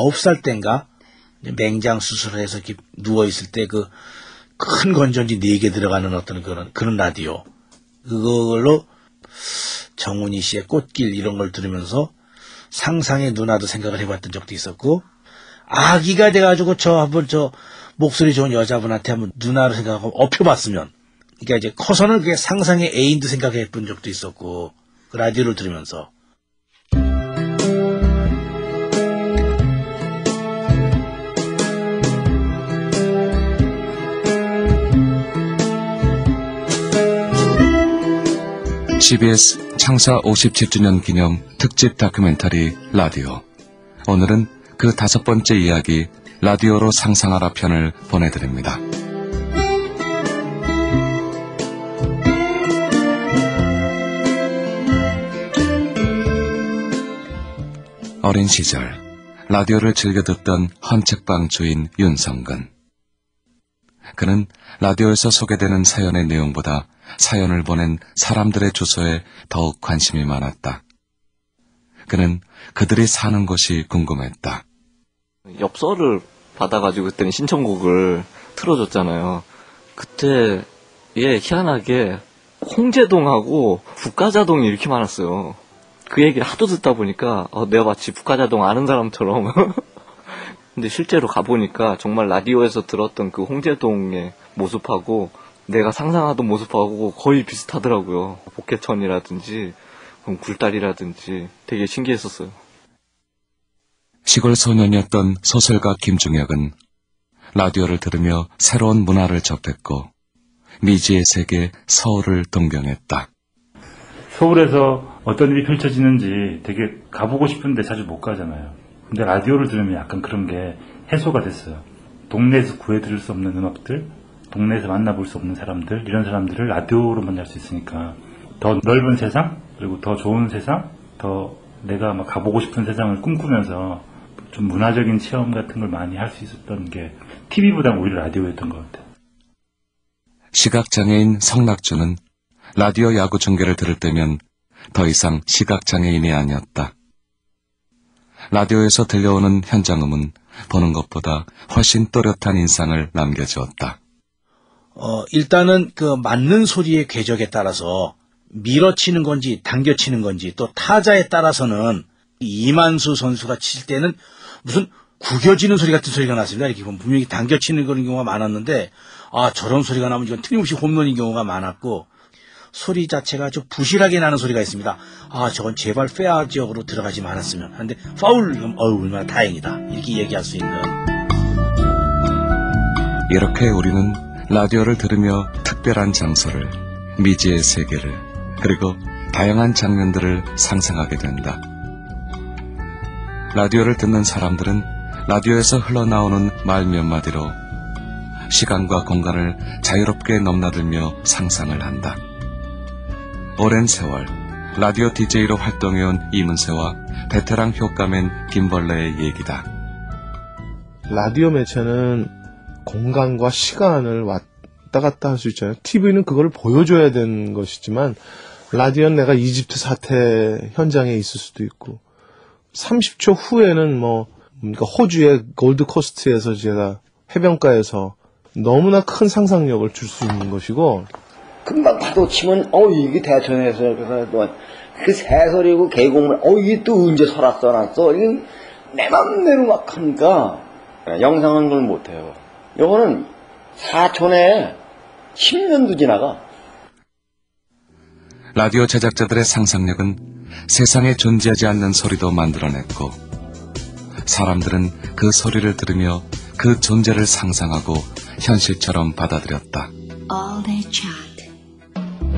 아홉 살 땐가? 맹장 수술을 해서 누워 있을 때 그 큰 건전지 네 개 들어가는 어떤 그런 그런 라디오. 그걸로 정훈이 씨의 꽃길 이런 걸 들으면서 상상의 누나도 생각을 해봤던 적도 있었고 아기가 돼가지고 저 한번 저 목소리 좋은 여자분한테 한번 누나를 생각하고 업혀봤으면 그러니까 이제 커서는 그게 상상의 애인도 생각해 본 적도 있었고 그 라디오를 들으면서 CBS 창사 57주년 기념 특집 다큐멘터리 라디오. 오늘은 그 다섯 번째 이야기 라디오로 상상하라 편을 보내드립니다. 어린 시절 라디오를 즐겨 듣던 헌책방 주인 윤성근. 그는 라디오에서 소개되는 사연의 내용보다 사연을 보낸 사람들의 주소에 더욱 관심이 많았다. 그는 그들이 사는 곳이 궁금했다. 엽서를 받아가지고 그때는 신청곡을 틀어줬잖아요. 그때 예 희한하게 홍제동하고 북가자동이 이렇게 많았어요. 그 얘기를 하도 듣다 보니까 어, 내가 마치 북가자동 아는 사람처럼 근데 실제로 가보니까 정말 라디오에서 들었던 그 홍제동의 모습하고 내가 상상하던 모습하고 거의 비슷하더라고요. 복개천이라든지 굴다리라든지 되게 신기했었어요. 시골 소년이었던 소설가 김중혁은 라디오를 들으며 새로운 문화를 접했고 미지의 세계 서울을 동경했다. 서울에서 어떤 일이 펼쳐지는지 되게 가보고 싶은데 자주 못 가잖아요. 근데 라디오를 들으면 약간 그런 게 해소가 됐어요. 동네에서 구해 들을 수 없는 음악들, 동네에서 만나볼 수 없는 사람들, 이런 사람들을 라디오로 만날 수 있으니까 더 넓은 세상, 그리고 더 좋은 세상, 더 내가 막 가보고 싶은 세상을 꿈꾸면서 좀 문화적인 체험 같은 걸 많이 할 수 있었던 게 TV보다 오히려 라디오였던 것 같아요. 시각장애인 성낙주는 라디오 야구 중계를 들을 때면 더 이상 시각장애인이 아니었다. 라디오에서 들려오는 현장음은 보는 것보다 훨씬 또렷한 인상을 남겨주었다. 어, 일단은 그 맞는 소리의 궤적에 따라서 밀어치는 건지 당겨치는 건지 또 타자에 따라서는 이만수 선수가 칠 때는 무슨 구겨지는 소리 같은 소리가 났습니다. 이렇게 보면 분명히 당겨치는 그런 경우가 많았는데 아 저런 소리가 나면 이건 틀림없이 홈런인 경우가 많았고 소리 자체가 좀 부실하게 나는 소리가 있습니다. 아 저건 제발 페어 지역으로 들어가지 말았으면 하는데 파울 어우 얼마나 다행이다 이렇게 얘기할 수 있는 이렇게 우리는 라디오를 들으며 특별한 장소를 미지의 세계를 그리고 다양한 장면들을 상상하게 된다. 라디오를 듣는 사람들은 라디오에서 흘러나오는 말 몇 마디로 시간과 공간을 자유롭게 넘나들며 상상을 한다. 오랜 세월 라디오 DJ로 활동해온 이문세와 베테랑 효과맨 김벌레의 얘기다. 라디오 매체는 공간과 시간을 왔다 갔다 할 수 있잖아요. TV는 그걸 보여줘야 되는 것이지만 라디오는 내가 이집트 사태 현장에 있을 수도 있고 30초 후에는 뭐 그러니까 호주의 골드 코스트에서 제가 해변가에서 너무나 큰 상상력을 줄 수 있는 것이고 금방 파도 치면 어 이게 대천에서 그래서 그 새소리고 계곡물 어 이게 또 언제 설았어 놨어 이게 내 맘대로 막 하니까 영상은 그걸 못해요. 요거는 사촌에 10년도 지나가. 라디오 제작자들의 상상력은 세상에 존재하지 않는 소리도 만들어냈고 사람들은 그 소리를 들으며 그 존재를 상상하고 현실처럼 받아들였다.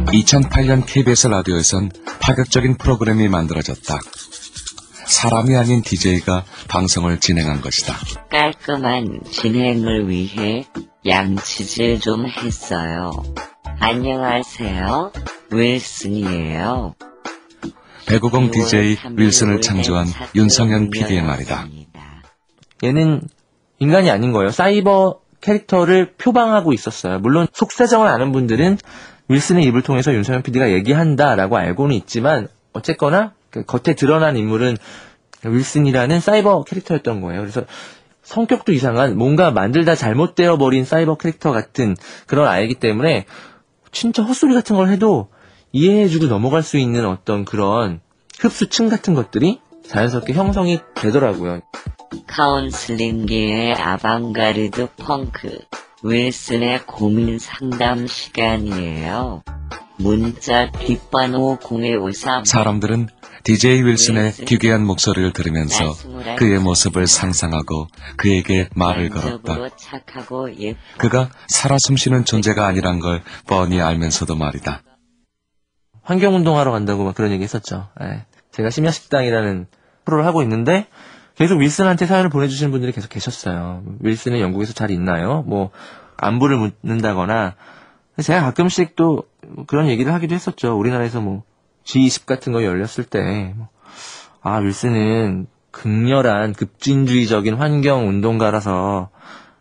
2008년 KBS 라디오에선 파격적인 프로그램이 만들어졌다. 사람이 아닌 DJ가 방송을 진행한 것이다. 깔끔한 진행을 위해 양치질 좀 했어요. 안녕하세요. 윌슨이에요. 배구공 DJ 윌슨을 창조한 윤성현 PD의 말이다. 얘는 인간이 아닌 거예요. 사이버 캐릭터를 표방하고 있었어요. 물론 속사정을 아는 분들은 윌슨의 입을 통해서 윤성현 PD가 얘기한다라고 알고는 있지만 어쨌거나 그 겉에 드러난 인물은 윌슨이라는 사이버 캐릭터였던 거예요. 그래서 성격도 이상한 뭔가 만들다 잘못되어 버린 사이버 캐릭터 같은 그런 아이기 때문에 진짜 헛소리 같은 걸 해도 이해해주고 넘어갈 수 있는 어떤 그런 흡수층 같은 것들이 자연스럽게 형성이 되더라고요. 카운슬링계의 아방가르드 펑크 윌슨의 고민 상담 시간이에요. 문자 뒷번호 0153 사람들은 DJ 윌슨의 기괴한 목소리를 들으면서 그의 모습을 상상하고 그에게 말을 걸었다. 그가 살아 숨쉬는 존재가 아니란 걸 뻔히 알면서도 말이다. 환경운동하러 간다고 막 그런 얘기 했었죠. 예. 제가 심야식당이라는 프로를 하고 있는데 계속 윌슨한테 사연을 보내주시는 분들이 계속 계셨어요. 윌슨은 영국에서 잘 있나요? 뭐 안부를 묻는다거나 제가 가끔씩 또 그런 얘기를 하기도 했었죠. 우리나라에서 뭐 G20 같은 거 열렸을 때, 뭐, 아, 윌슨은 극렬한 급진주의적인 환경 운동가라서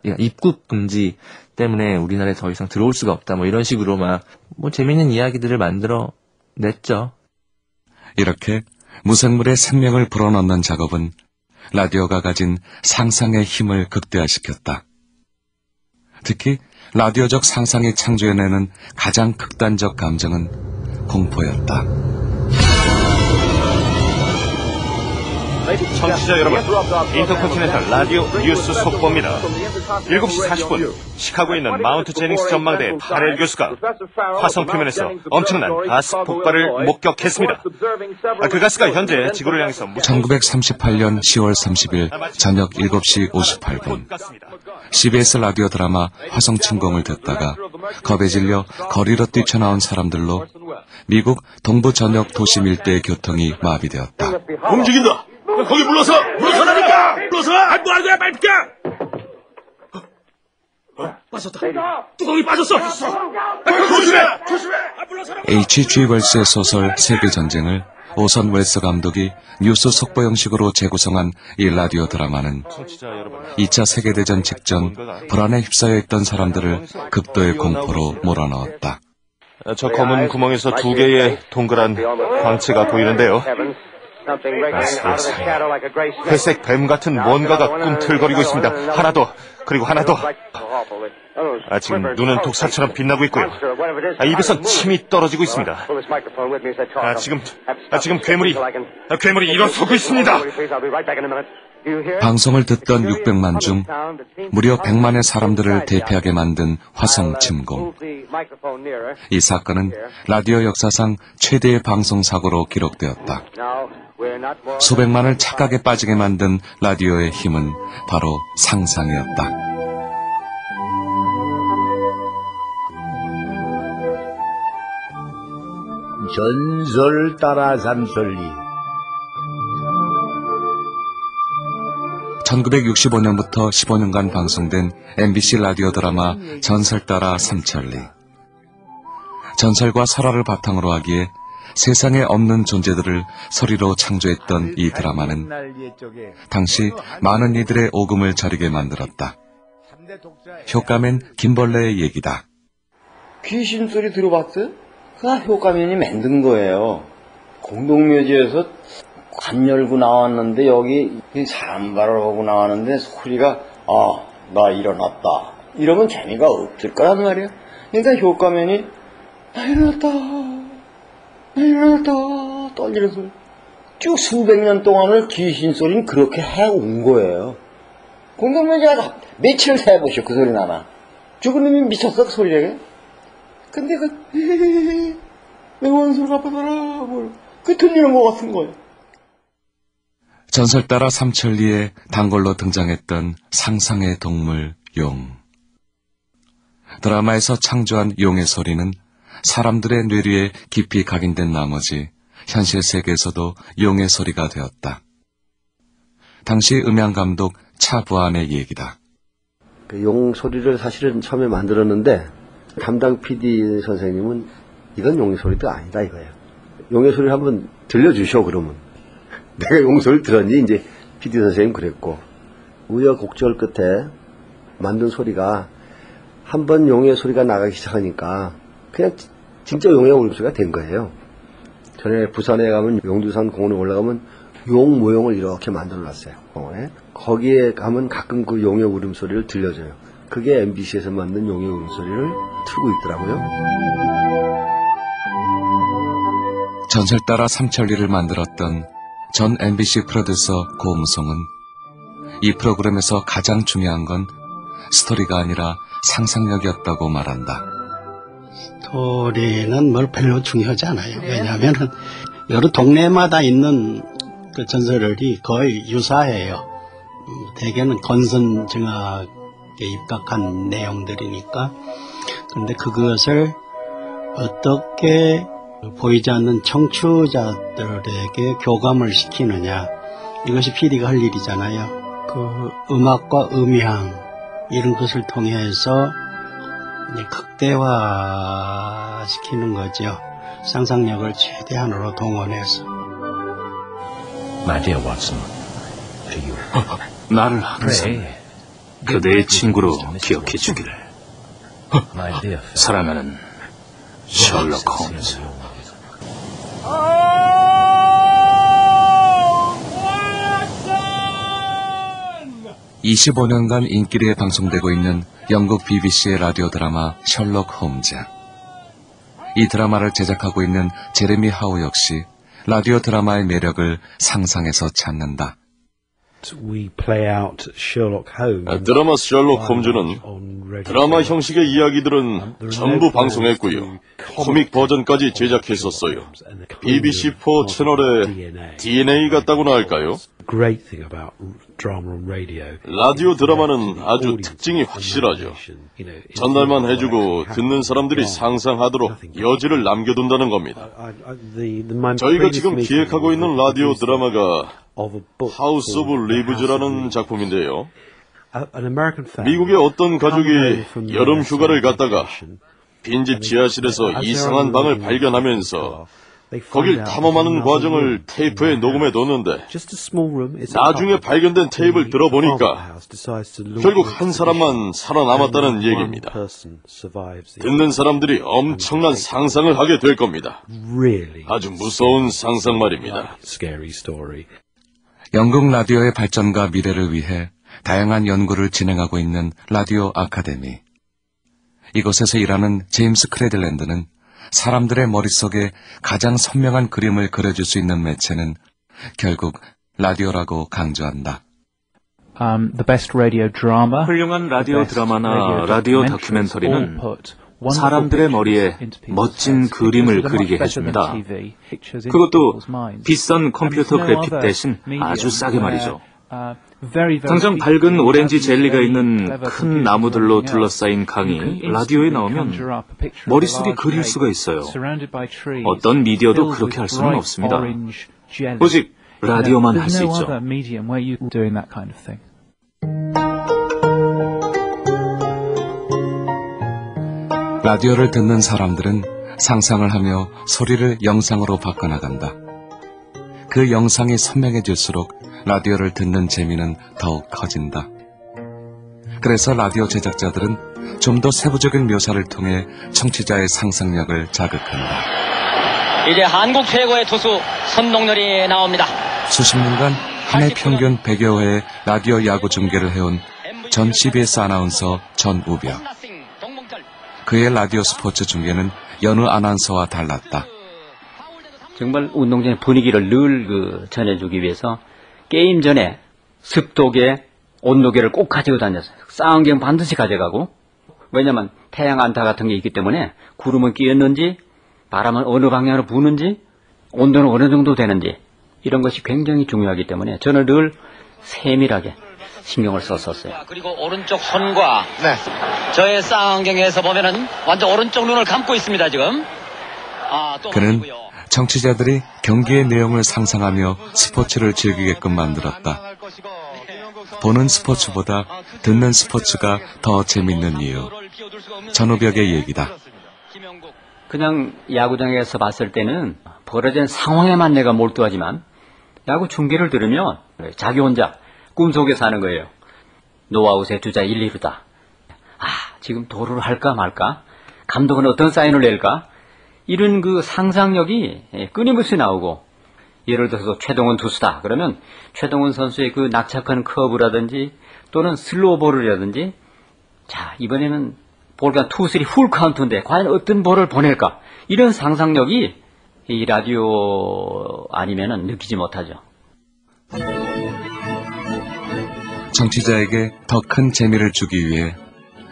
야, 입국 금지 때문에 우리나라에 더 이상 들어올 수가 없다. 뭐 이런 식으로 막 뭐 재밌는 이야기들을 만들어 냈죠. 이렇게 무생물의 생명을 불어넣는 작업은 라디오가 가진 상상의 힘을 극대화시켰다. 특히 라디오적 상상이 창조해내는 가장 극단적 감정은 공포였다. 청취자 여러분, 인터컨티넨탈 라디오 뉴스 속보입니다. 7시 40분, 시카고에 있는 마운트 제닝스 전망대 파렐 교수가 화성 표면에서 엄청난 가스 폭발을 목격했습니다. 아, 그 가스가 현재 지구를 향해서 무- 1938년 10월 30일 저녁 7시 58분 CBS 라디오 드라마 화성 침공을 듣다가 겁에 질려 거리로 뛰쳐나온 사람들로 미국 동부 전역 도심 일대의 교통이 마비되었다. 움직인다. 거기 불러서 불러서라니까. 불러서. 아, 뭐 하는 거야, 빨리 비켜. 어, 빠졌다. 뚜껑이 빠졌어. 아, 조심해. 조심해. 아, 불러서라. H.G. 웰스의 소설 세계전쟁을 오선 웰스 감독이 뉴스 속보 형식으로 재구성한 이 라디오 드라마는 청취자 여러분, 2차 세계대전 직전 불안에 휩싸여 있던 사람들을 극도의 공포로 몰아넣었다. 아, 저 검은 구멍에서 두 개의 동그란 광채가 보이는데요. 아. 회색 뱀 같은 뭔가가 꿈틀거리고 있습니다. 하나 더, 그리고 하나 더. 아, 지금 눈은 독사처럼 빛나고 있고요. 아, 입에선 침이 떨어지고 있습니다. 아, 지금, 아, 지금 괴물이, 아, 괴물이 일어서고 있습니다. 방송을 듣던 600만 중 무려 100만의 사람들을 대피하게 만든 화성 침공. 이 사건은 라디오 역사상 최대의 방송 사고로 기록되었다. 수백만을 착각에 빠지게 만든 라디오의 힘은 바로 상상이었다. 전설 따라 삼설리 1965년부터 15년간 방송된 MBC 라디오 드라마 전설 따라 삼천리. 전설과 설화를 바탕으로 하기에 세상에 없는 존재들을 소리로 창조했던 이 드라마는 당시 많은 이들의 오금을 저리게 만들었다. 효과맨 김벌레의 얘기다. 귀신 소리 들어봤어요? 그가 효과면이 만든 거예요. 공동묘지에서 관 열고 나왔는데 여기 사람발을 하고 나왔는데 소리가 아 나 일어났다 이러면 재미가 없을 거란 말이야. 그러니까 효과면이 나 일어났다 나 일어났다 떨리는 소리 쭉 수백 년 동안을 귀신 소리는 그렇게 해온 거예요. 공동묘지가 며칠 해보시오 그 소리 나나 죽은 놈이 미쳤어 그 소리에 근데 그, 내 원소를 아파서라, 뭘. 그 들리는 것 같은 거예요. 전설 따라 삼천리에 단골로 등장했던 상상의 동물 용. 드라마에서 창조한 용의 소리는 사람들의 뇌리에 깊이 각인된 나머지 현실 세계에서도 용의 소리가 되었다. 당시 음향 감독 차부안의 얘기다. 그 용 소리를 사실은 처음에 만들었는데 담당 PD 선생님은 이건 용의 소리도 아니다 이거예요. 용의 소리를 한번 들려주셔 그러면 내가 용 소리 들었니 이제 PD 선생님 그랬고 우여곡절 끝에 만든 소리가 한 번 용의 소리가 나가기 시작하니까 그냥 지- 진짜 용의 울음소리가 된 거예요. 전에 부산에 가면 용두산 공원에 올라가면 용 모형을 이렇게 만들어 놨어요. 공원에. 거기에 가면 가끔 그 용의 울음소리를 들려줘요. 그게 MBC에서 만든 용의 울음소리를 틀고 있더라고요. 전설 따라 삼천리를 만들었던 전 MBC 프로듀서 고무송은 이 프로그램에서 가장 중요한 건 스토리가 아니라 상상력이었다고 말한다. 스토리는 뭘 별로 중요하지 않아요. 왜냐하면은 여러 동네마다 있는 그 전설이 거의 유사해요. 음, 대개는 건선징악에 입각한 내용들이니까. 그런데 그것을 어떻게 보이지 않는 청취자들에게 교감을 시키느냐. 이것이 PD가 할 일이잖아요. 그 음악과 음향 이런 것을 통해서 이제 극대화 시키는 거죠. 상상력을 최대한으로 동원해서. My dear Watson, you 나를 항상 그대의 친구로 기억해 주기를. my dear friend, 사랑하는 셜록 홈즈. 25년간 인기리에 방송되고 있는 영국 BBC의 라디오 드라마 셜록 홈즈. 이 드라마를 제작하고 있는 제레미 하우 역시 라디오 드라마의 매력을 상상해서 찾는다. 드라마 셜록 홈즈는 드라마 형식의 이야기들은 전부 방송했고요. 코믹 버전까지 제작했었어요. BBC4 채널의 DNA 같다고나 할까요? Great thing about drama on radio. 라디오 드라마는 아주 특징이 확실하죠. 전달만 해주고 듣는 사람들이 상상하도록 여지를 남겨둔다는 겁니다. 저희가 지금 기획하고 있는 라디오 드라마가 House of Leaves라는. 작품인데요. 미국의 어떤 가족이 여름 휴가를 갔다가 빈집 지하실에서 이상한 방을 발견하면서 거길 탐험하는 과정을 테이프에 녹음해 뒀는데 나중에. 발견된 테이프를 들어보니까 결국 한 사람만 살아남았다는 얘기입니다. 듣는 사람들이 엄청난 상상을 하게 될 겁니다. 아주 무서운 상상 말입니다. 영국 라디오의 발전과 미래를 위해 다양한 연구를 진행하고 있는 라디오 아카데미. 이곳에서 일하는 제임스 크레들랜드는 사람들의 머릿속에 가장 선명한 그림을 그려줄 수 있는 매체는 결국 라디오라고 강조한다. um, the best radio drama. 훌륭한 라디오 the best 드라마나 radio 라디오 다큐멘터리는 사람들의 머리에 멋진. 그림을 그리게 해줍니다. 그것도. 비싼 컴퓨터 그래픽 대신 아주 싸게 말이죠. Uh, very, very 당장 밝은 오렌지 젤리가 있는 큰 나무들로. 둘러싸인 강이 라디오에 나오면 conjure up a picture of a 머릿속에 그릴 수가 있어요. surrounded by trees, 어떤 미디어도 그렇게 할 수는 없습니다. 오직 라디오만 할 수 있죠. 라디오를 듣는 사람들은 상상을 하며 소리를 영상으로 바꿔나간다. 그 영상이 선명해질수록 라디오를 듣는 재미는 더욱 커진다. 그래서 라디오 제작자들은 좀 더 세부적인 묘사를 통해 청취자의 상상력을 자극한다. 이제 한국 최고의 투수 선동열이 나옵니다. 수십 년간 한 해 평균 100여 회의 라디오 야구 중계를 해온 전 CBS 아나운서 전우병. 그의 라디오 스포츠 중계는 여느 아나운서와 달랐다. 정말 운동장의 분위기를 늘 그 전해주기 위해서 게임 전에 습도계, 온도계를 꼭 가지고 다녔어요. 쌍안경 반드시 가져가고 왜냐면 태양 안타 같은 게 있기 때문에 구름은 끼었는지 바람은 어느 방향으로 부는지 온도는 어느 정도 되는지 이런 것이 굉장히 중요하기 때문에 저는 늘 세밀하게 신경을 썼었어요. 그리고 오른쪽 손과 저의 쌍안경에서 보면은 완전 오른쪽 눈을 감고 있습니다 지금. 아, 또 그는 청취자들이 경기의 내용을 상상하며 스포츠를 즐기게끔 만들었다. 보는 스포츠보다 듣는 스포츠가 더 재밌는 이유. 전우벽의 얘기다. 그냥 야구장에서 봤을 때는 벌어진 상황에만 내가 몰두하지만 야구 중계를 들으면 자기 혼자 꿈속에 사는 거예요. 노아웃의 주자 1, 2루다. 아, 지금 도루를 할까 말까? 감독은 어떤 사인을 낼까? 이런 그 상상력이 끊임없이 나오고 예를 들어서 최동원 투수다. 그러면 최동원 선수의 그 낙차 큰 커브라든지 또는 슬로우 볼이라든지 자, 이번에는 볼가 two, three 풀 카운트인데 과연 어떤 볼을 보낼까? 이런 상상력이 이 라디오 아니면은 느끼지 못하죠. 청취자에게 더 큰 재미를 주기 위해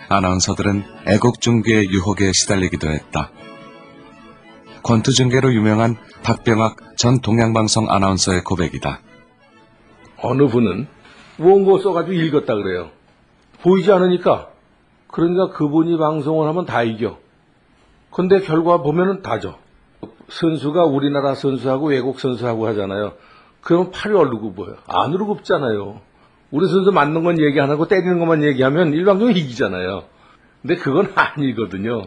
아나운서들은 애국중계의 유혹에 시달리기도 했다. 권투중계로 유명한 박병학 전 동양방송 아나운서의 고백이다. 어느 분은 원고 써가지고 읽었다 그래요. 보이지 않으니까. 그러니까 그분이 방송을 하면 다 이겨. 근데 결과 보면은 다죠. 선수가 우리나라 선수하고 외국 선수하고 하잖아요. 그러면 팔이 얼르고 보여. 안으로 굽잖아요. 우리 선수 맞는 건 얘기 안 하고 때리는 것만 얘기하면 일방적으로 이기잖아요. 근데 그건 아니거든요.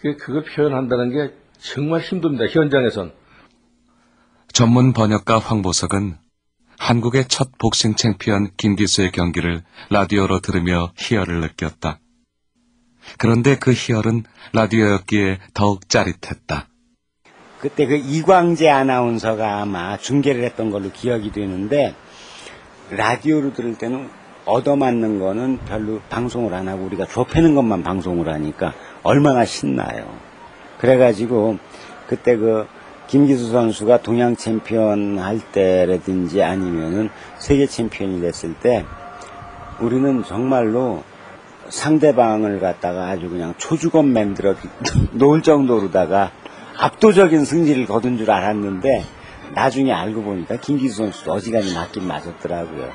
그걸 표현한다는 게 정말 힘듭니다. 현장에선. 전문 번역가 황보석은 한국의 첫 복싱 챔피언 김기수의 경기를 라디오로 들으며 희열을 느꼈다. 그런데 그 희열은 라디오였기에 더욱 짜릿했다. 그때 그 이광재 아나운서가 아마 중계를 했던 걸로 기억이 되는데 라디오로 들을 때는 얻어맞는 거는 별로 방송을 안 하고 우리가 좁히는 것만 방송을 하니까 얼마나 신나요. 그래가지고 그때 그 김기수 선수가 동양 챔피언 할 때라든지 아니면은 세계 챔피언이 됐을 때 우리는 정말로 상대방을 갖다가 아주 그냥 초주검 만들어 놓을 정도로다가 압도적인 승리를 거둔 줄 알았는데 나중에 알고 보니까 김기수 선수 어지간히 맞긴 맞았더라고요.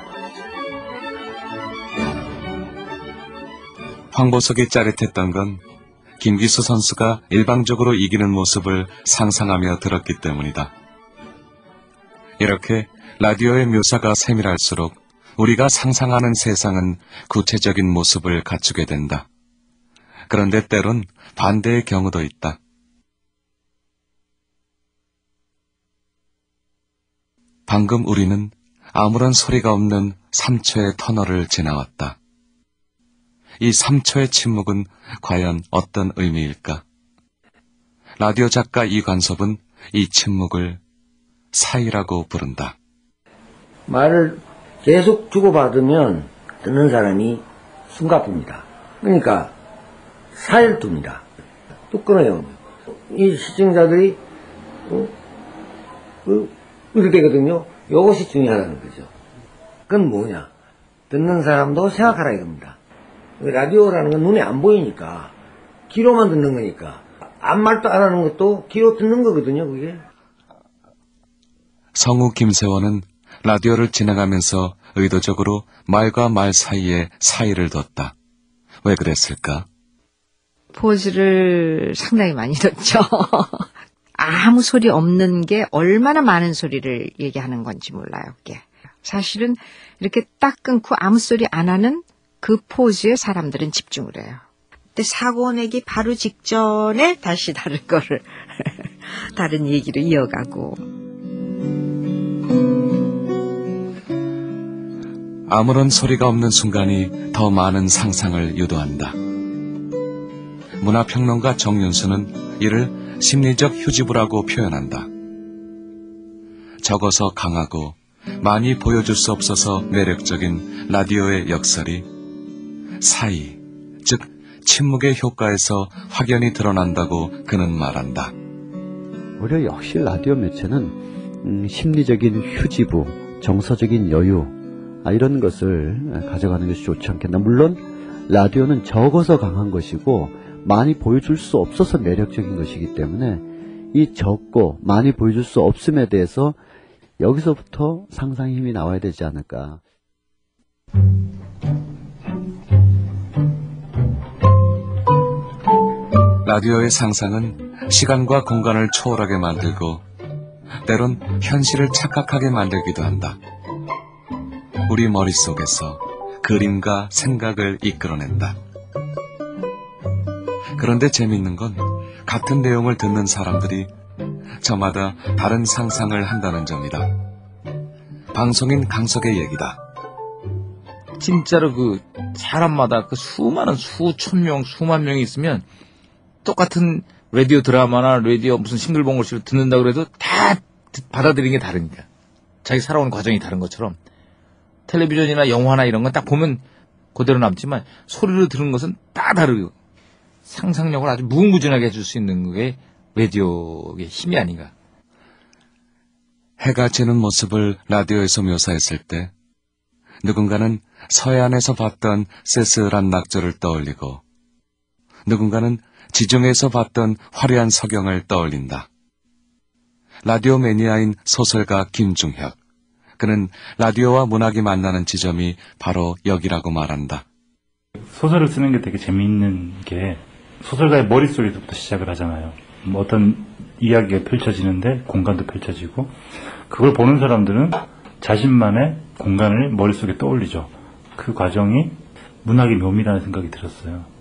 황보석이 짜릿했던 건 김기수 선수가 일방적으로 이기는 모습을 상상하며 들었기 때문이다. 이렇게 라디오의 묘사가 세밀할수록 우리가 상상하는 세상은 구체적인 모습을 갖추게 된다. 그런데 때론 반대의 경우도 있다. 방금 우리는 아무런 소리가 없는 3초의 터널을 지나왔다. 이 3초의 침묵은 과연 어떤 의미일까? 라디오 작가 이관섭은 이 침묵을 사이라고 부른다. 말을 계속 주고받으면 듣는 사람이 숨가쁩니다. 그러니까 사이를 둡니다. 뚝 끊어요. 이 시청자들이 어? 어? 이렇게 되거든요. 이것이 중요하다는 거죠. 그건 뭐냐? 듣는 사람도 생각하라 이겁니다. 라디오라는 건 눈에 안 보이니까 귀로만 듣는 거니까 아무 말도 안 하는 것도 귀로 듣는 거거든요. 그게. 성우 김세원은 라디오를 진행하면서 의도적으로 말과 말 사이에 사이를 뒀다. 왜 그랬을까? 포즈를 상당히 많이 뒀죠. 아무 소리 없는 게 얼마나 많은 소리를 얘기하는 건지 몰라요. 그게. 사실은 이렇게 딱 끊고 아무 소리 안 하는 그 포즈에 사람들은 집중을 해요. 근데 사고 내기 바로 직전에 다시 다른 거를 다른 얘기로 이어가고 아무런 소리가 없는 순간이 더 많은 상상을 유도한다. 문화평론가 정윤수는 이를 심리적 휴지부라고 표현한다. 적어서 강하고 많이 보여줄 수 없어서 매력적인 라디오의 역설이 사이, 즉 침묵의 효과에서 확연히 드러난다고 그는 말한다. 오히려 역시 라디오 매체는 음, 심리적인 휴지부, 정서적인 여유 아, 이런 것을 가져가는 것이 좋지 않겠나. 물론 라디오는 적어서 강한 것이고 많이 보여줄 수 없어서 매력적인 것이기 때문에 이 적고 많이 보여줄 수 없음에 대해서 여기서부터 상상의 힘이 나와야 되지 않을까. 라디오의 상상은 시간과 공간을 초월하게 만들고 때론 현실을 착각하게 만들기도 한다. 우리 머릿속에서 그림과 생각을 이끌어낸다. 그런데 재밌는 건 같은 내용을 듣는 사람들이 저마다 다른 상상을 한다는 점이다. 방송인 강석의 얘기다. 진짜로 그 사람마다 그 수많은 수천 명, 수만 명이 있으면 똑같은 라디오 드라마나 라디오 무슨 싱글벙글씨로 듣는다 그래도 다 듣- 받아들이는 게 다르니까. 자기 살아온 과정이 다른 것처럼 텔레비전이나 영화나 이런 건 딱 보면 그대로 남지만 소리로 들은 것은 다 다르고 상상력을 아주 무궁무진하게 해줄 수 있는 게 라디오의 힘이 아닌가. 해가 지는 모습을 라디오에서 묘사했을 때 누군가는 서해안에서 봤던 쓸쓸한 낙조를 떠올리고 누군가는 지중해에서 봤던 화려한 서경을 떠올린다. 라디오 매니아인 소설가 김중혁. 그는 라디오와 문학이 만나는 지점이 바로 여기라고 말한다. 소설을 쓰는 게 되게 재미있는 게 소설가의 머릿속에서부터 시작을 하잖아요. 뭐 어떤 이야기가 펼쳐지는데 공간도 펼쳐지고 그걸 보는 사람들은 자신만의 공간을 머릿속에 떠올리죠. 그 과정이 문학의 묘미라는 생각이 들었어요.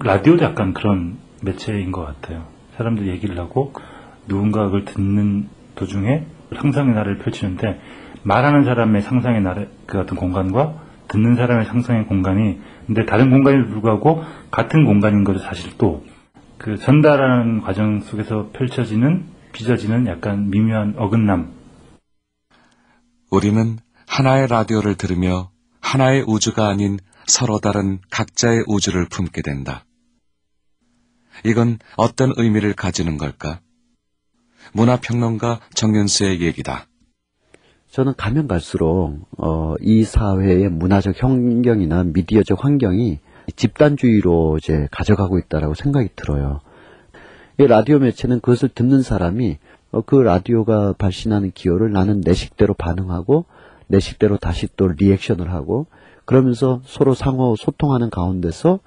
라디오도 약간 그런 매체인 것 같아요. 사람들이 얘기를 하고 누군가 그걸 듣는 도중에 상상의 나를 펼치는데 말하는 사람의 상상의 나를 그 같은 공간과 듣는 사람의 상상의 공간이 근데 다른 공간임에도 불구하고 같은 공간인 거죠 사실 또 그 전달하는 과정 속에서 펼쳐지는 빚어지는 약간 미묘한 어긋남 우리는 하나의 라디오를 들으며 하나의 우주가 아닌 서로 다른 각자의 우주를 품게 된다. 이건 어떤 의미를 가지는 걸까? 문화평론가 정윤수의 얘기다. 저는 가면 갈수록 어, 이 사회의 문화적 환경이나 미디어적 환경이 집단주의로 이제 가져가고 있다라고 생각이 들어요. 이 라디오 매체는 그것을 듣는 사람이 어, 그 라디오가 발신하는 기호를 나는 내 식대로 반응하고 내 식대로 다시 또 리액션을 하고 그러면서 서로 상호 소통하는 가운데서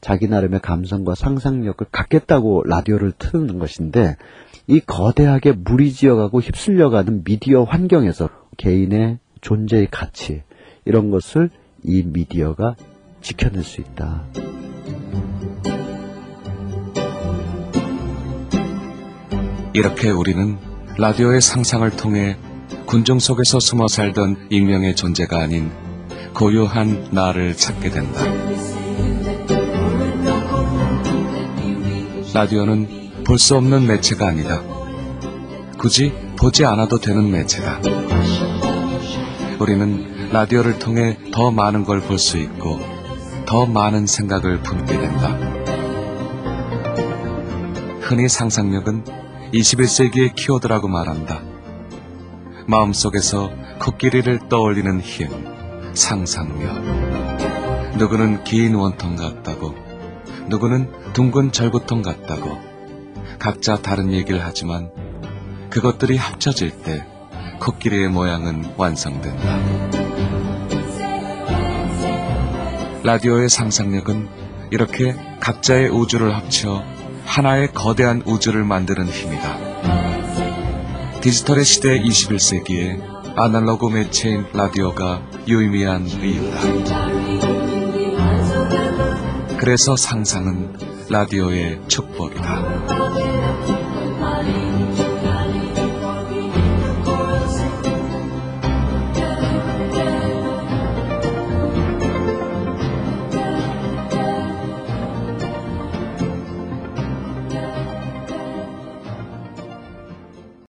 자기 나름의 감성과 상상력을 갖겠다고 라디오를 트는 것인데 이 거대하게 무리지어가고 휩쓸려가는 미디어 환경에서 개인의 존재의 가치 이런 것을 이 미디어가 지켜낼 수 있다. 이렇게 우리는 라디오의 상상을 통해 군중 속에서 숨어 살던 익명의 존재가 아닌 고요한 나를 찾게 된다. 라디오는 볼 수 없는 매체가 아니다. 굳이 보지 않아도 되는 매체다. 우리는 라디오를 통해 더 많은 걸 볼 수 있고 더 많은 생각을 품게 된다. 흔히 상상력은 21세기의 키워드라고 말한다. 마음속에서 코끼리를 떠올리는 힘, 상상력. 누구는 긴 원통 같다고, 누구는 둥근 절구통 같다고. 각자 다른 얘기를 하지만 그것들이 합쳐질 때 코끼리의 모양은 완성된다. 라디오의 상상력은 이렇게 각자의 우주를 합쳐 하나의 거대한 우주를 만드는 힘이다. 디지털의 시대 21세기에 아날로그 매체인 라디오가 유의미한 이유다. 그래서 상상은 라디오의 축복이다.